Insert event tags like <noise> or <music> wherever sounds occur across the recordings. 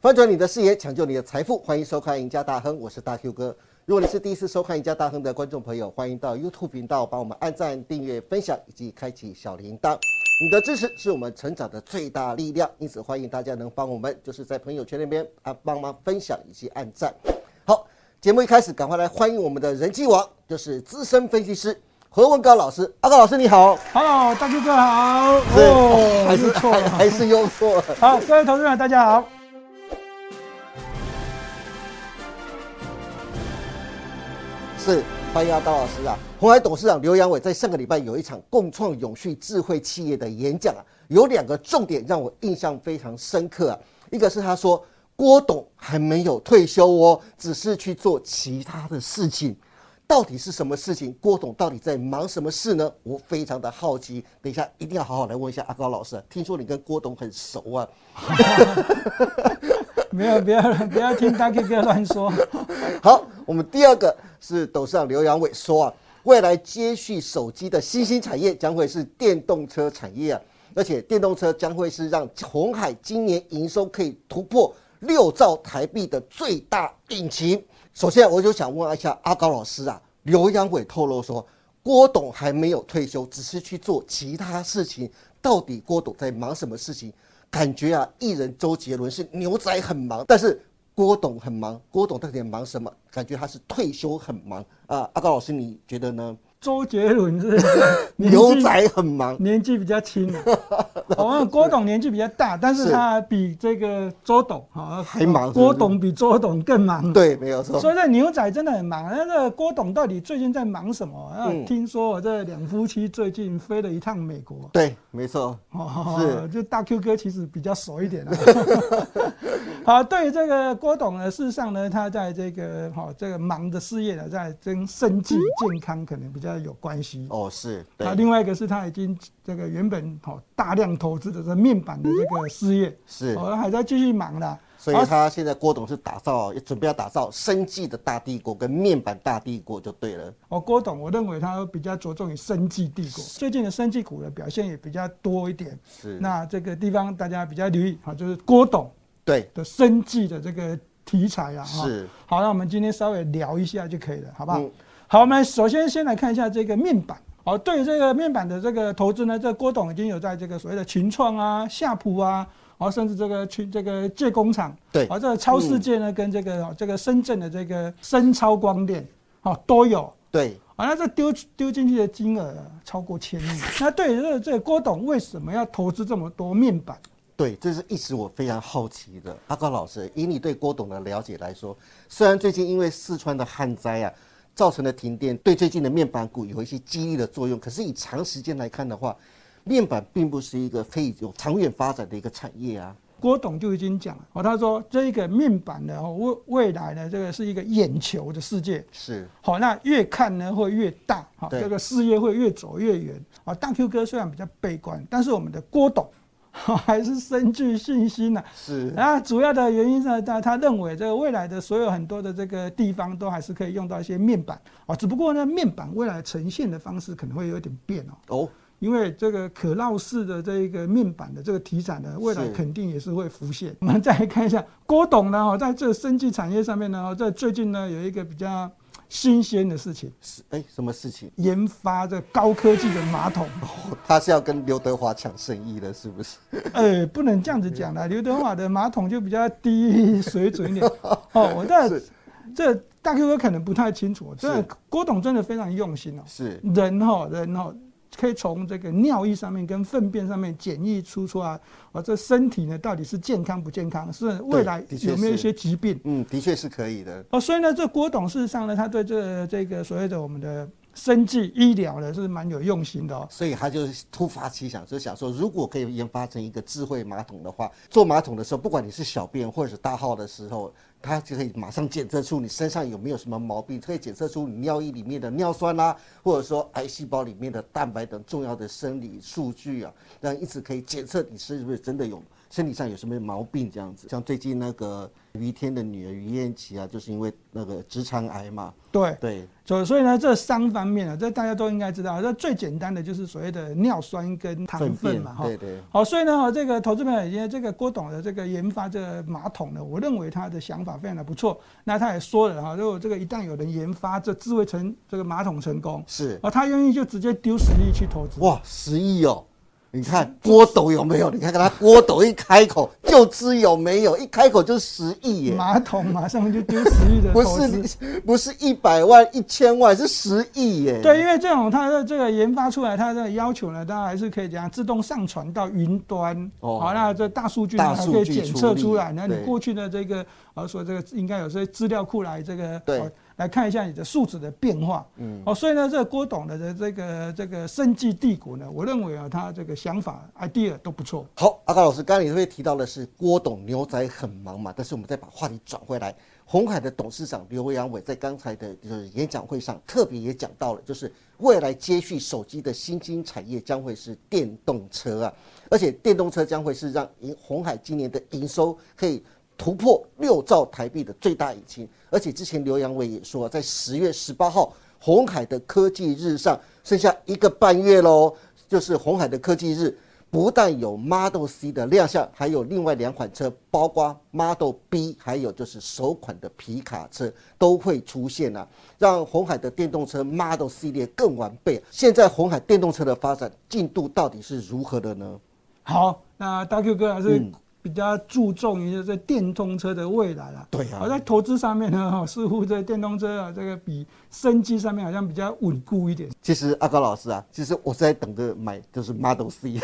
翻转你的视野，抢救你的财富，欢迎收看《赢家大亨》，我是大 Q 哥。如果你是第一次收看《赢家大亨》的观众朋友，欢迎到 YouTube 频道帮我们按赞、订阅、分享以及开启小铃铛。你的支持是我们成长的最大力量，因此欢迎大家能帮我们，就是在朋友圈那边啊帮忙分享以及按赞。好，节目一开始，赶快来欢迎我们的人气王，就是资深分析师何文高老师。阿高老师你好，Hello，大 Q 哥好。是哦，还是又错了。还还是又错了。好，各位投资者大家好。是，欢迎阿高老师啊！红海董事长刘阳伟在上个礼拜有一场共创永续智慧企业的演讲啊，有两个重点让我印象非常深刻啊。一个是他说郭董还没有退休哦，只是去做其他的事情。到底是什么事情？郭董到底在忙什么事呢？我非常的好奇。等一下一定要好好来问一下阿高老师啊。听说你跟郭董很熟啊？<laughs> 没有，不要不要听大 Q 哥乱说。<laughs> 好，我们第二个是董事长刘阳伟说啊，未来接续手机的新兴产业将会是电动车产业啊，而且电动车将会是让红海今年营收可以突破六兆台币的最大引擎。首先，我就想问一下阿高老师啊，刘阳伟透露说，郭董还没有退休，只是去做其他事情，到底郭董在忙什么事情？感觉啊，艺人周杰伦是牛仔很忙，但是郭董很忙，郭董到底忙什么？感觉他是退休很忙啊。阿高老师，你觉得呢？周杰伦是 <laughs> 牛仔很忙，年纪比较轻啊。我们郭董年纪比较大，但是是他比这个周董啊还忙郭董比周董更忙。对，没有错。所以这牛仔真的很忙。那个郭董到底最近在忙什么？听说我这两夫妻最近飞了一趟美国。对，没错。哦，是就大 Q 哥其实比较熟一点啊。<laughs> 好，对于这个郭董呢，事实上呢，他在这个哦、这个忙的事业呢，在跟生计健康可能比较有关系。哦，是，对那，另外一个是他已经这个原本好、大量投资的这面板的这个事业，是。哦，还在继续忙啦。所以他现在郭董是打造，也准备要打造生技的大帝国跟面板大帝国就对了。哦，郭董，我认为他比较着重于生技帝国，最近的生技股的表现也比较多一点。是，那这个地方大家比较留意，哈，就是郭董对，的生计的这个题材啊，是，好，那我们今天稍微聊一下就可以了，好不好？嗯好，我们首先先来看一下这个面板。好，对于这个面板的这个投资呢，这郭董已经有在这个所谓的群创啊、夏普啊，哦，甚至这个群这个界工厂，对哦，这个超世界呢，跟这个哦这个深圳的这个深超光电，哦都有。对，啊，那这丢丢进去的金额啊超过千亿。那对于这个这个郭董为什么要投资这么多面板？对，这是一直我非常好奇的。阿高老师，以你对郭董的了解来说，虽然最近因为四川的旱灾啊，造成的停电，对最近的面板股有一些激励的作用，可是以长时间来看的话，面板并不是一个可以有长远发展的一个产业啊。郭董就已经讲了，哦，他说这个面板的，哦未未来呢，这个是一个眼球的世界，是，好，那越看呢会越大，好，对这个事业会越走越远。啊，大 Q 哥虽然比较悲观，但是我们的郭董 <laughs> 还是深具信心呐、是，啊，主要的原因呢，他他认为这个未来的所有很多的这个地方都还是可以用到一些面板啊，只不过呢，面板未来呈现的方式可能会有点变哦。哦，因为这个可绕式的这个面板的这个题材呢，未来肯定也是会浮现。我们再来看一下郭董呢，哦，在这个生技产业上面呢，哦在最近呢有一个比较新鲜的事情，是，哎，什么事情？研发这高科技的马桶。哦他是要跟刘德华抢生意了，是不是？呃，不能这样子讲啦，刘德华的马桶就比较低水准一点。<laughs> 哦，我这这大哥哥可能不太清楚，这是郭董真的非常用心哦。是，人哈、人哈、可以从这个尿液上面跟粪便上面检疫出出来，啊，这身体呢到底是健康不健康，是未来的有没有一些疾病？嗯，的确是可以的。哦，所以呢，这郭董事实上呢，他对这这个所谓的我们的生计医疗呢是蛮有用心的哦。所以他就是突发奇想，就想说，如果可以研发成一个智慧马桶的话，做马桶的时候，不管你是小便或者是大号的时候，它就可以马上检测出你身上有没有什么毛病，可以检测出你尿液里面的尿酸啦、或者说癌细胞里面的蛋白等重要的生理数据啊，让一直可以检测你是不是真的有身体上有什么毛病这样子。像最近那个于天的女儿于燕琪啊，就是因为那个直肠癌嘛，对，对，所所以呢，这三方面啊，这大家都应该知道。这最简单的就是所谓的尿酸跟糖分嘛，哈。对对，好，所以呢，哈这个投资朋友也这个郭董的这个研发这个马桶呢，我认为他的想法非常的不错。那他也说了哈，如果这个一旦有人研发这智慧成这个马桶成功，是啊，他愿意就直接丢十亿去投资。哇，十亿哦！你看郭董有没有？你看看他郭董一开口就知有没有，一开口就十亿耶！马桶马上就丢十亿的 <laughs> 不。是不是一百万、一千万，是十亿耶！对，因为这种它的这个研发出来，它的要求呢，当然还是可以怎样自动上传到云端。哦好，那这大数据呢还可以检测出来。那你过去的这个，呃，说这个应该有些资料库来这个，对哦来看一下你的数值的变化。嗯，哦，所以呢，这个郭董的这这个这个生计帝国呢，我认为啊，他这个想法 idea 都不错。好，阿高老师，刚刚你会提到的是郭董牛仔很忙嘛？但是我们再把话题转回来，红海的董事长刘阳伟在刚才的就是演讲会上特别也讲到了，就是未来接续手机的新兴产业将会是电动车啊，而且电动车将会是让银红海今年的营收可以突破六兆台币的最大引擎。而且之前刘阳伟也说，在十月十八号红海的科技日上，剩下一个半月喽，就是红海的科技日。不但有 Model C 的亮相，还有另外两款车，包括 Model B，还有就是首款的皮卡车都会出现啊，让红海的电动车 Model 系列更完备。现在红海电动车的发展进度到底是如何的呢？好，那大 Q 哥还是嗯比较注重于这电动车的未来啦。对啊好，在投资上面呢，哈，<laughs> 似乎这电动车啊，这个比生机上面好像比较稳固一点。其实阿高老师啊，其实我是在等着买，就是 Model C，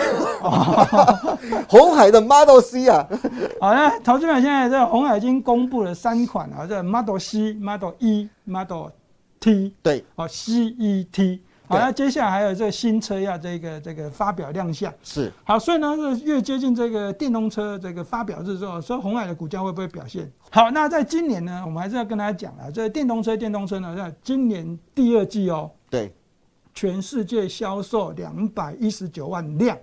<laughs> 红海的 Model C 啊，<laughs> 好，那投资者现在这个红海已经公布了三款啊，这 Model C、Model E、Model T，对，哦，CET。好，对那接下来还有这个新车要这个这个发表亮相。是好，所以呢，是越接近这个电动车这个发表日之后，所以红海的股价会不会表现好？那在今年呢，我们还是要跟大家讲啊，这个电动车，电动车呢，在今年第二季哦，对，全世界销售两百一十九万辆，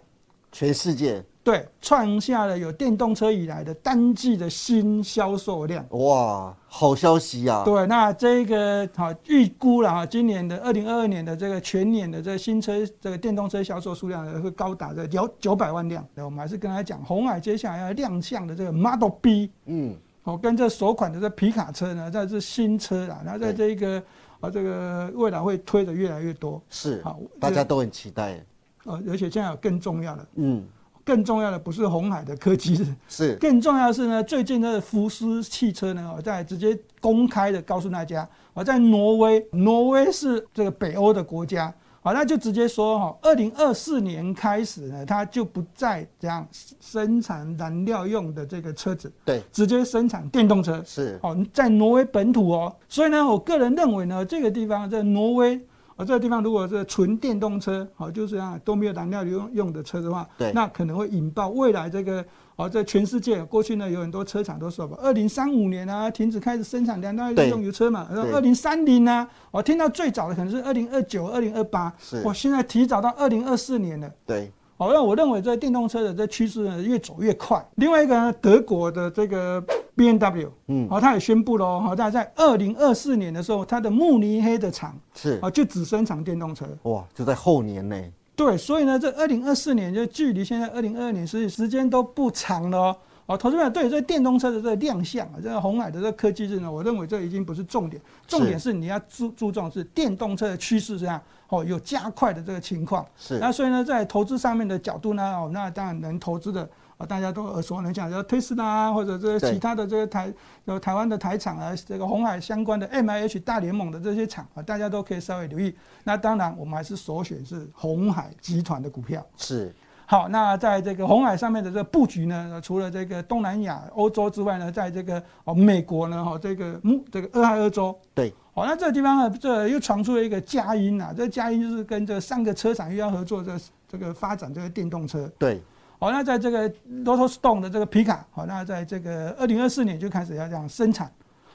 全世界对，创下了有电动车以来的单季的新销售量。哇，好消息啊！对，那这个好预估了哈，今年的二零二二年的这个全年的这个新车这个电动车销售数量呢，会高达这九九百万辆。那我们还是跟大家讲，红海接下来要亮相的这个 Model B，嗯，哦，跟这首款的这皮卡车呢，这是新车啦，然后在这一个啊这个未来会推的越来越多。是好，大家都很期待。呃，而且现在有更重要的，嗯，更重要的不是红海的科技日，是。更重要的是呢，最近的福斯汽车呢，我在直接公开的告诉大家，我在挪威，挪威是这个北欧的国家，好，那就直接说哈，二零二四年开始呢，它就不再这样生产燃料用的这个车子，对，直接生产电动车。是。哦，在挪威本土哦，所以呢，我个人认为呢，这个地方在挪威，哦，这个地方如果是纯电动车，好，就是啊都没有燃料用用的车的话，对。那可能会引爆未来这个哦，在全世界过去呢有很多车厂都说吧，二零三五年啊停止开始生产燃料对用油车嘛，然后二零三零呢，我听到最早的可能是二零二九、二零二八，是。我现在提早到二零二四年了。对，好，那我认为这电动车的这趋势呢越走越快。另外一个呢，德国的这个 B N W，嗯，好，它也宣布了哦，好，它在二零二四年的时候，它的慕尼黑的厂是啊就只生产电动车。哇，就在后年呢。对，所以呢，这二零二四年就距离现在二零二二年所以时间都不长了哦。哦，投资者对这电动车的这个亮相啊，这个红海的这个科技日呢，我认为这已经不是重点，重点是你要注注重是电动车的趋势这样哦，有加快的这个情况。是那所以呢，在投资上面的角度呢，哦，那当然能投资的啊，大家都耳熟能详，像特斯拉啊，或者这个其他的这个台有台湾的台厂啊，这个红海相关的 M I H 大联盟的这些厂啊，大家都可以稍微留意。那当然，我们还是首选是红海集团的股票。是好，那在这个红海上面的这个布局呢，呃除了这个东南亚、欧洲之外呢，在这个哦美国呢，哈这个木这个俄亥俄州，对，好，那这个地方呢，这又传出了一个佳音啊，这个佳音就是跟这三个车厂又要合作，这这个发展这个电动车。对，好，那在这个 Lotus Stone 的这个皮卡，好，那在这个二零二四年就开始要这样生产。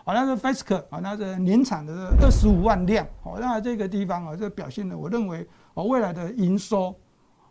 好，那个 Fisker 好，那这年产的二十五万辆，好，那这个地方啊，这表现呢，我认为哦，未来的营收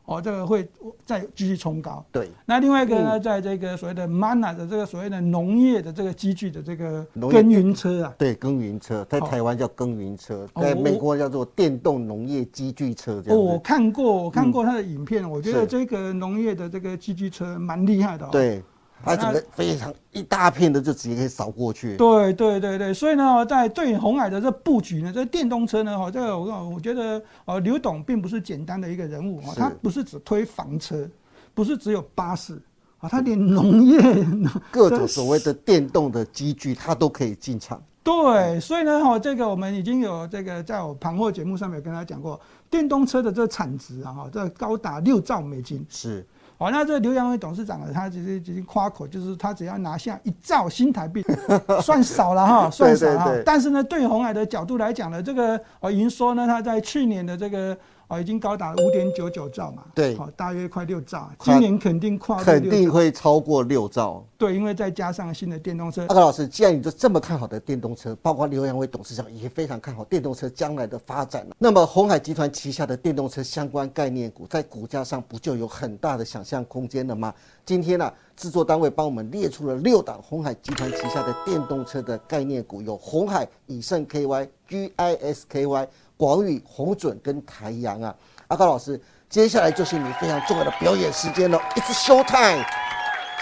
哦，这个会再继续冲高。对，那另外一个呢，嗯。在这个所谓的 MANA 的这个所谓的农业的这个机具的这个耕耘车啊，对，耕耘车在哦。台湾叫耕耘车，哦。在美国叫做电动农业机具车这哦，我。看过，我看过它的影片，我觉得是。这个农业的这个机具车蛮厉害的、哦。对，它整个非常一大片的就直接可以扫过去。对对对对，所以呢，在对红海的这布局呢，这电动车呢，哈，这个我我觉得，呃，刘董并不是简单的一个人物哈，他不是只推房车，不是只有巴士啊，他连农业 <laughs> 各种所谓的电动的机具，他都可以进场。对，所以呢，哈，这个我们已经有这个在我盘货节目上面有跟大家讲过，电动车的这个产值啊，哈，这高达六兆美金。是，好，那这刘扬伟董事长呢，他其实已经夸口，就是他只要拿下一兆新台币，<laughs> 算少了哈，算少了。但是呢，对红海的角度来讲呢，这个哦营收呢，他在去年的这个呃已经高达五点九九兆嘛，对好，大约快六兆，今年肯定跨肯定。会超过六兆。对，因为再加上新的电动车阿，高老师，既然你就这么看好的电动车，包括刘扬伟董事长也非常看好电动车将来的发展，那么红海集团旗下的电动车相关概念股，在股价上不就有很大的想象空间了吗？今天呢、制作单位帮我们列出了六档红海集团旗下的电动车的概念股，有红海、以盛 KY、GISKY、广宇、红准跟台阳啊。阿高老师，接下来就是你非常重要的表演时间了，It's show time。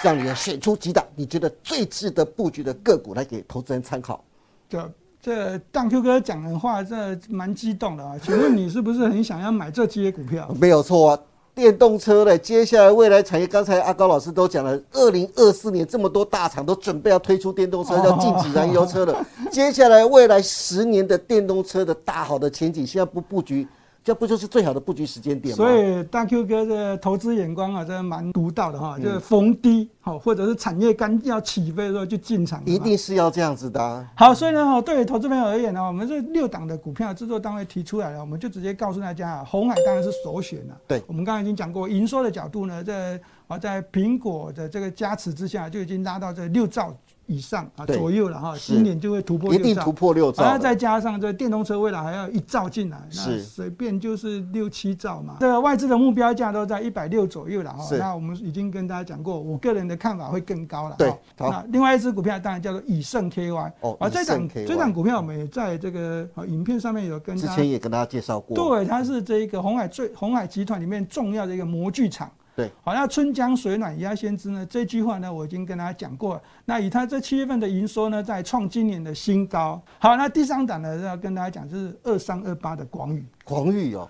让你选出几档你觉得最值得布局的个股来给投资人参考。这这当 Q 哥讲的话，这蛮激动的啊。请问你是不是很想要买这些股票？<laughs> 没有错啊，电动车嘞接下来未来产业，刚才阿高老师都讲了，二零二四年这么多大厂都准备要推出电动车，哦要禁止燃油车了。接下来未来十年的电动车的大好的前景，现在不布局，这不就是最好的布局时间点吗？所以大 Q 哥的投资眼光啊，真的蛮独到的嗯哈，就是逢低好，或者是产业刚要起飞的时候就进场。一定是要这样子的、啊。好，所以呢，哈，对于投资朋友而言呢，我们这六档的股票制作单位提出来了，我们就直接告诉大家啊，红海当然是首选了。对我们刚才已经讲过，营收的角度呢，在啊，在苹果的这个加持之下，就已经拉到这六兆以上啊左右了哈，是今年就会突破六兆一定突。破六兆的。然后再加上这电动车未来还要一兆进来，那是随便就是六七兆嘛。这个外资的目标价都在一百六左右了哈是。那我们已经跟大家讲过，我个人的看法会更高了。对哈那另外一只股票当然叫做以盛 KY。啊，哦以这档这档股票我们也在这个呃影片上面有跟之大家前也跟大家介绍过。对，它是这个红海最红海集团里面重要的一个模具厂。对，好，那春江水暖鸭先知呢？这句话呢，我已经跟大家讲过了。那以它这七月份的营收呢，在创今年的新高。好，那第三档呢，要跟大家讲就是二三二八的广宇。广宇哦，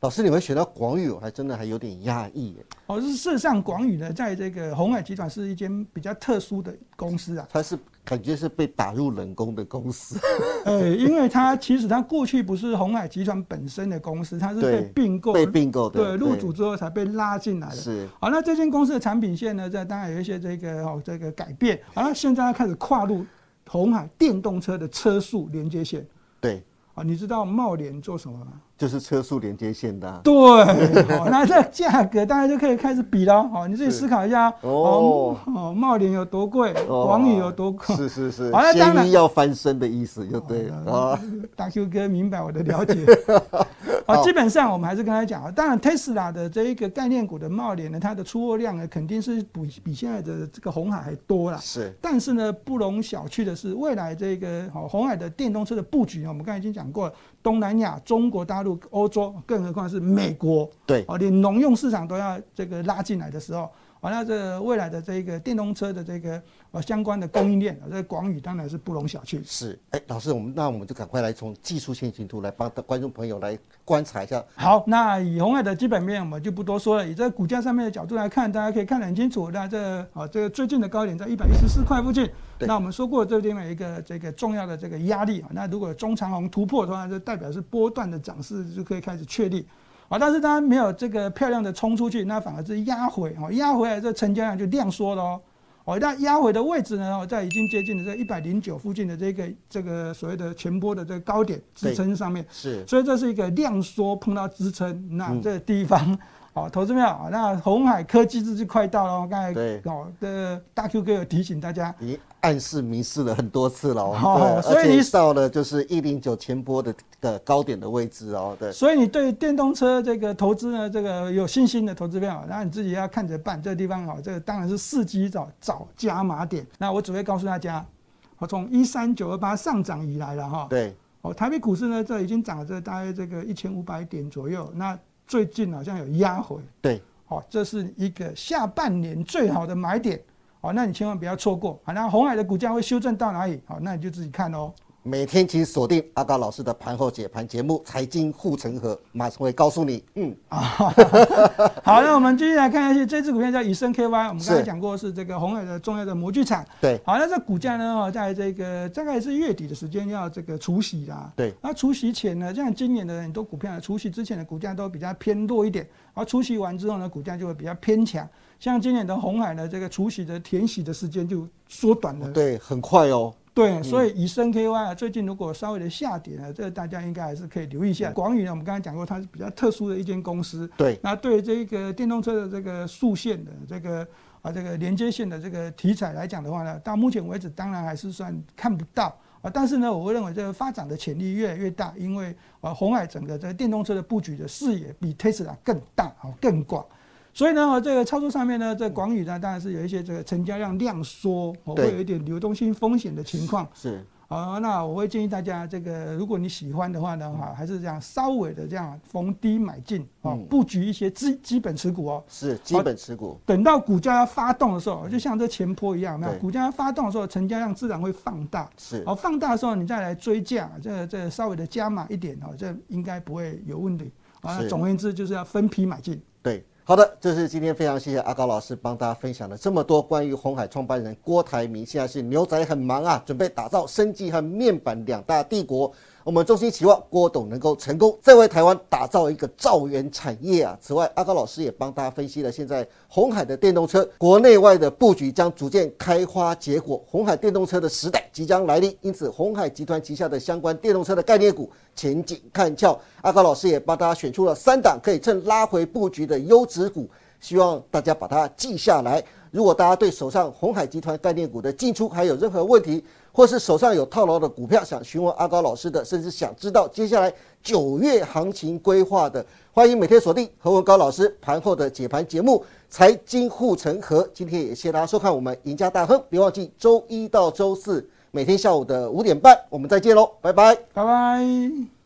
老师你们选到广宇，我还真的还有点讶异耶。哦，是事实上广宇呢，在这个红海集团是一间比较特殊的公司啊。它是感觉是被打入冷宫的公司。<laughs> 呃，因为它其实它过去不是红海集团本身的公司，它是被对并购，被并购的对，入主之后才被拉进来的。是好，那这间公司的产品线呢，在当然有一些这个哦这个改变。好，那现在它开始跨入红海电动车的车速连接线。对，啊，你知道茂联做什么吗？就是车速连接线的啊、对，好，<laughs> 那这价格大家就可以开始比了。好，你自己思考一下哦哦，哦，茂联有多贵，哦广宇有多贵。是是是好那，当然要翻身的意思就对了哦啊。大 Q 哥明白我的了解。<laughs> 啊，基本上我们还是跟他讲啊，当然 Tesla 的这一个概念股的茂联呢，它的出货量呢肯定是比比现在的这个红海还多啦。是。但是呢，不容小觑的是，未来这个哦红海的电动车的布局呢，我们刚才已经讲过了，东南亚、中国大陆、欧洲，更何况是美国，对，哦，连农用市场都要这个拉进来的时候，好，那这未来的这个电动车的这个呃相关的供应链，这个广宇当然是不容小觑。是。哎，老师，我们那我们就赶快来从技术线形图来帮观众朋友来观察一下。好，那以红海的基本面我们就不多说了，以这个股价上面的角度来看，大家可以看得很清楚。那这啊这个最近的高点在一百一十四块附近，那我们说过这地方有一个这个重要的这个压力啊，那如果中长红突破的话，就代表是波段的涨势就可以开始确立。啊，但是当然没有这个漂亮的冲出去，那反而是压回哦，压回来这成交量就量缩了哦。哦，那压回的位置呢，哦，在已经接近了这一百零九附近的这个这个所谓的前波的这个高点支撑上面，是所以这是一个量缩碰到支撑，那嗯这个地方好，投资票啊，那红海科技日就快到了，刚才对哦的大 Q 哥有提醒大家，已经暗示迷失了很多次了哦，好所以你且到了就是一零九前波的的高点的位置哦，对，所以你对电动车这个投资呢，这个有信心的投资票，那你自己要看着办。这个地方哦，这个当然是伺机找找加码点。那我只会告诉大家，我从一三九二八上涨以来了哈，对，哦，台北股市呢，这已经涨了这大概这个一千五百点左右。那最近好像有压回，对，好、这是一个下半年最好的买点。好、那你千万不要错过。好，那红海的股价会修正到哪里？好，那你就自己看哦。每天请锁定阿高老师的盘后解盘节目《财经护城河》，马上会告诉你，嗯，<laughs> 好，那我们继续来看一下这只股票叫以盛 KY，我们刚才是讲过是这个红海的重要的模具厂。对，好，那这股价呢，哦在这个大概是月底的时间要这个除息啦。对，那除息前呢，像今年的很多股票，除息之前的股价都比较偏弱一点，而除息完之后呢，股价就会比较偏强。像今年的红海呢，这个除息的填息的时间就缩短了。对，很快哦，对，所以以升 KY 啊，最近如果稍微的下跌呢，这个大家应该还是可以留意一下。广宇呢，我们刚才讲过，它是比较特殊的一间公司。对，那对这个电动车的这个速线的这个啊这个连接线的这个题材来讲的话呢，到目前为止当然还是算看不到啊，但是呢，我会认为这个发展的潜力越来越大，因为啊红海整个这个电动车的布局的视野比 Tesla 更大啊更广。所以呢，哦这个操作上面呢，这广宇呢，当然是有一些这个成交量量缩，哦对会有一点流动性风险的情况。是，啊，那我会建议大家，这个如果你喜欢的话呢，哈，还是这样稍微的这样逢低买进哦嗯，布局一些基基本持股哦。是基本持股，等到股价要发动的时候，就像这前坡一样，有没有？股价要发动的时候，成交量自然会放大。是，哦，放大的时候你再来追价，这个这个稍微的加码一点哦，这应该不会有问题。啊，是总而言之就是要分批买进。对，好的，这是今天非常谢谢阿高老师帮大家分享了这么多关于红海创办人郭台铭，现在是牛仔很忙啊，准备打造生技和面板两大帝国。我们衷心期望郭董能够成功，再为台湾打造一个造园产业啊。此外，阿高老师也帮大家分析了现在红海的电动车国内外的布局将逐渐开花结果，红海电动车的时代即将来临。因此，红海集团旗下的相关电动车的概念股前景看俏。阿高老师也帮大家选出了三档可以趁拉回布局的优质股，希望大家把它记下来。如果大家对手上红海集团概念股的进出还有任何问题，或是手上有套牢的股票想询问阿高老师的，甚至想知道接下来九月行情规划的，欢迎每天锁定何文高老师盘后的解盘节目《财经护城河》。今天也谢谢大家收看我们赢家大亨，别忘记周一到周四每天下午的五点半，我们再见喽，拜拜。拜拜。